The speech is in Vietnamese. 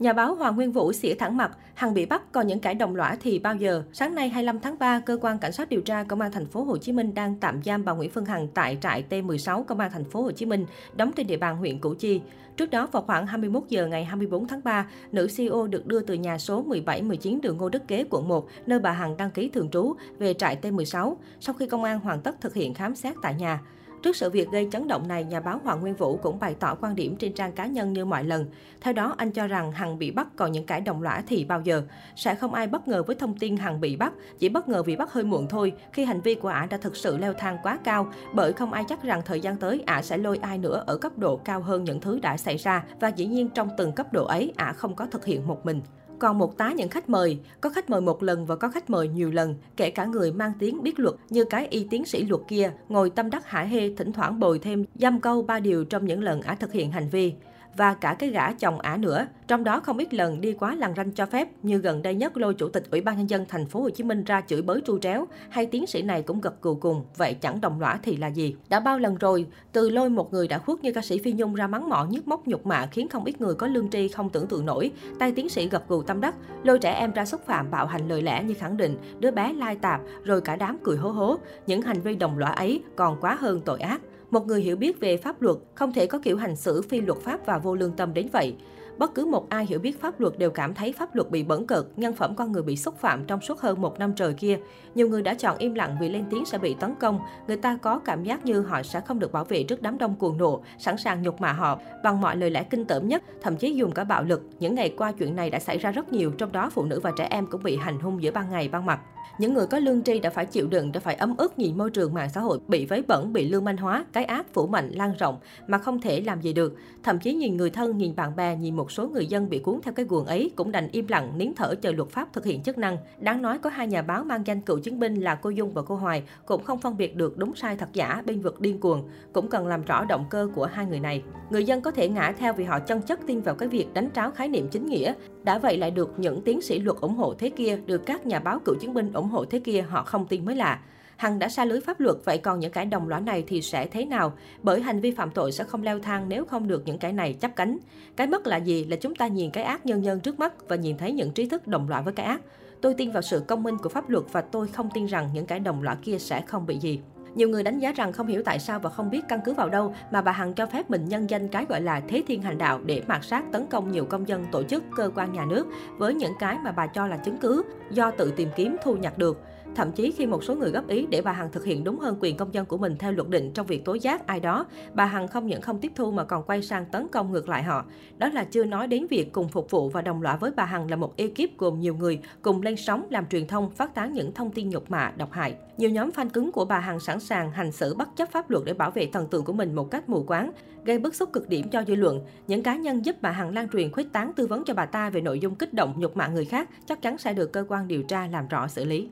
Nhà báo Hoàng Nguyên Vũ xỉa thẳng mặt, Hằng bị bắt còn những kẻ đồng lõa thì bao giờ? Sáng nay 25 tháng 3, cơ quan cảnh sát điều tra công an thành phố Hồ Chí Minh đang tạm giam bà Nguyễn Phương Hằng tại trại T16 công an thành phố Hồ Chí Minh, đóng trên địa bàn huyện Củ Chi. Trước đó vào khoảng 21 giờ ngày 24 tháng 3, nữ CEO được đưa từ nhà số 1719 đường Ngô Đức Kế, quận 1, nơi bà Hằng đăng ký thường trú, về trại T16 sau khi công an hoàn tất thực hiện khám xét tại nhà. Trước sự việc gây chấn động này, nhà báo Hoàng Nguyên Vũ cũng bày tỏ quan điểm trên trang cá nhân như mọi lần. Theo đó, anh cho rằng Hằng bị bắt còn những kẻ đồng lõa thì bao giờ. Sẽ không ai bất ngờ với thông tin Hằng bị bắt, chỉ bất ngờ vì bắt hơi muộn thôi, khi hành vi của ả đã thực sự leo thang quá cao, bởi không ai chắc rằng thời gian tới ả sẽ lôi ai nữa ở cấp độ cao hơn những thứ đã xảy ra và dĩ nhiên trong từng cấp độ ấy ả không có thực hiện một mình. Còn một tá những khách mời, có khách mời một lần và có khách mời nhiều lần, kể cả người mang tiếng biết luật như cái y tiến sĩ luật kia, ngồi tâm đắc hả hê thỉnh thoảng bồi thêm dăm câu ba điều trong những lần ả thực hiện hành vi và cả cái gã chồng ả nữa. Trong đó không ít lần đi quá lằn ranh cho phép, như gần đây nhất lôi chủ tịch Ủy ban nhân dân thành phố Hồ Chí Minh ra chửi bới tru tréo, hay tiến sĩ này cũng gật cù cùng, vậy chẳng đồng lõa thì là gì? Đã bao lần rồi, từ lôi một người đã khuất như ca sĩ Phi Nhung ra mắng mỏ nhức móc nhục mạ khiến không ít người có lương tri không tưởng tượng nổi. Tay tiến sĩ gật gù tâm đắc, lôi trẻ em ra xúc phạm bạo hành lời lẽ như khẳng định đứa bé lai tạp, rồi cả đám cười hố hố. Những hành vi đồng lõa ấy còn quá hơn tội ác. Một người hiểu biết về pháp luật không thể có kiểu hành xử phi luật pháp và vô lương tâm đến vậy. Bất cứ một ai hiểu biết pháp luật đều cảm thấy pháp luật bị bẩn cợt, nhân phẩm con người bị xúc phạm trong suốt hơn một năm trời kia. Nhiều người đã chọn im lặng vì lên tiếng sẽ bị tấn công. Người ta có cảm giác như họ sẽ không được bảo vệ trước đám đông cuồng nộ, sẵn sàng nhục mạ họ bằng mọi lời lẽ kinh tởm nhất, thậm chí dùng cả bạo lực. Những ngày qua chuyện này đã xảy ra rất nhiều, trong đó phụ nữ và trẻ em cũng bị hành hung giữa ban ngày ban mặt. Những người có lương tri đã phải chịu đựng, đã phải ấm ức nhìn môi trường mạng xã hội bị vấy bẩn, bị lương manh hóa, cái ác phủ mạnh lan rộng mà không thể làm gì được. Thậm chí nhìn người thân, nhìn bạn bè, nhìn một một số người dân bị cuốn theo cái guồng ấy cũng đành im lặng nín thở chờ luật pháp thực hiện chức năng. Đáng nói có hai nhà báo mang danh cựu chiến binh là cô Dung và cô Hoài cũng không phân biệt được đúng sai thật giả bên vực điên cuồng, cũng cần làm rõ động cơ của hai người này. Người dân có thể ngã theo vì họ chân chất tin vào cái việc đánh tráo khái niệm chính nghĩa. Đã vậy lại được những tiến sĩ luật ủng hộ thế kia, được các nhà báo cựu chiến binh ủng hộ thế kia họ không tin mới lạ. Hằng đã xa lưới pháp luật, vậy còn những kẻ đồng lõa này thì sẽ thế nào? Bởi hành vi phạm tội sẽ không leo thang nếu không được những cái này chấp cánh. Cái mất là gì? Là chúng ta nhìn cái ác nhân nhân trước mắt và nhìn thấy những trí thức đồng lõa với cái ác. Tôi tin vào sự công minh của pháp luật và tôi không tin rằng những kẻ đồng lõa kia sẽ không bị gì. Nhiều người đánh giá rằng không hiểu tại sao và không biết căn cứ vào đâu mà bà Hằng cho phép mình nhân danh cái gọi là thế thiên hành đạo để mạt sát tấn công nhiều công dân tổ chức cơ quan nhà nước với những cái mà bà cho là chứng cứ do tự tìm kiếm thu nhặt được. Thậm chí khi một số người góp ý để bà Hằng thực hiện đúng hơn quyền công dân của mình theo luật định trong việc tố giác ai đó, bà Hằng không những không tiếp thu mà còn quay sang tấn công ngược lại họ. Đó là chưa nói đến việc cùng phục vụ và đồng lõa với bà Hằng là một ekip gồm nhiều người cùng lên sóng làm truyền thông phát tán những thông tin nhục mạ, độc hại. Nhiều nhóm fan cứng của bà Hằng sẵn sàng hành xử bất chấp pháp luật để bảo vệ thần tượng của mình một cách mù quáng, gây bức xúc cực điểm cho dư luận. Những cá nhân giúp bà Hằng lan truyền khuếch tán tư vấn cho bà ta về nội dung kích động nhục mạ người khác chắc chắn sẽ được cơ quan điều tra làm rõ xử lý.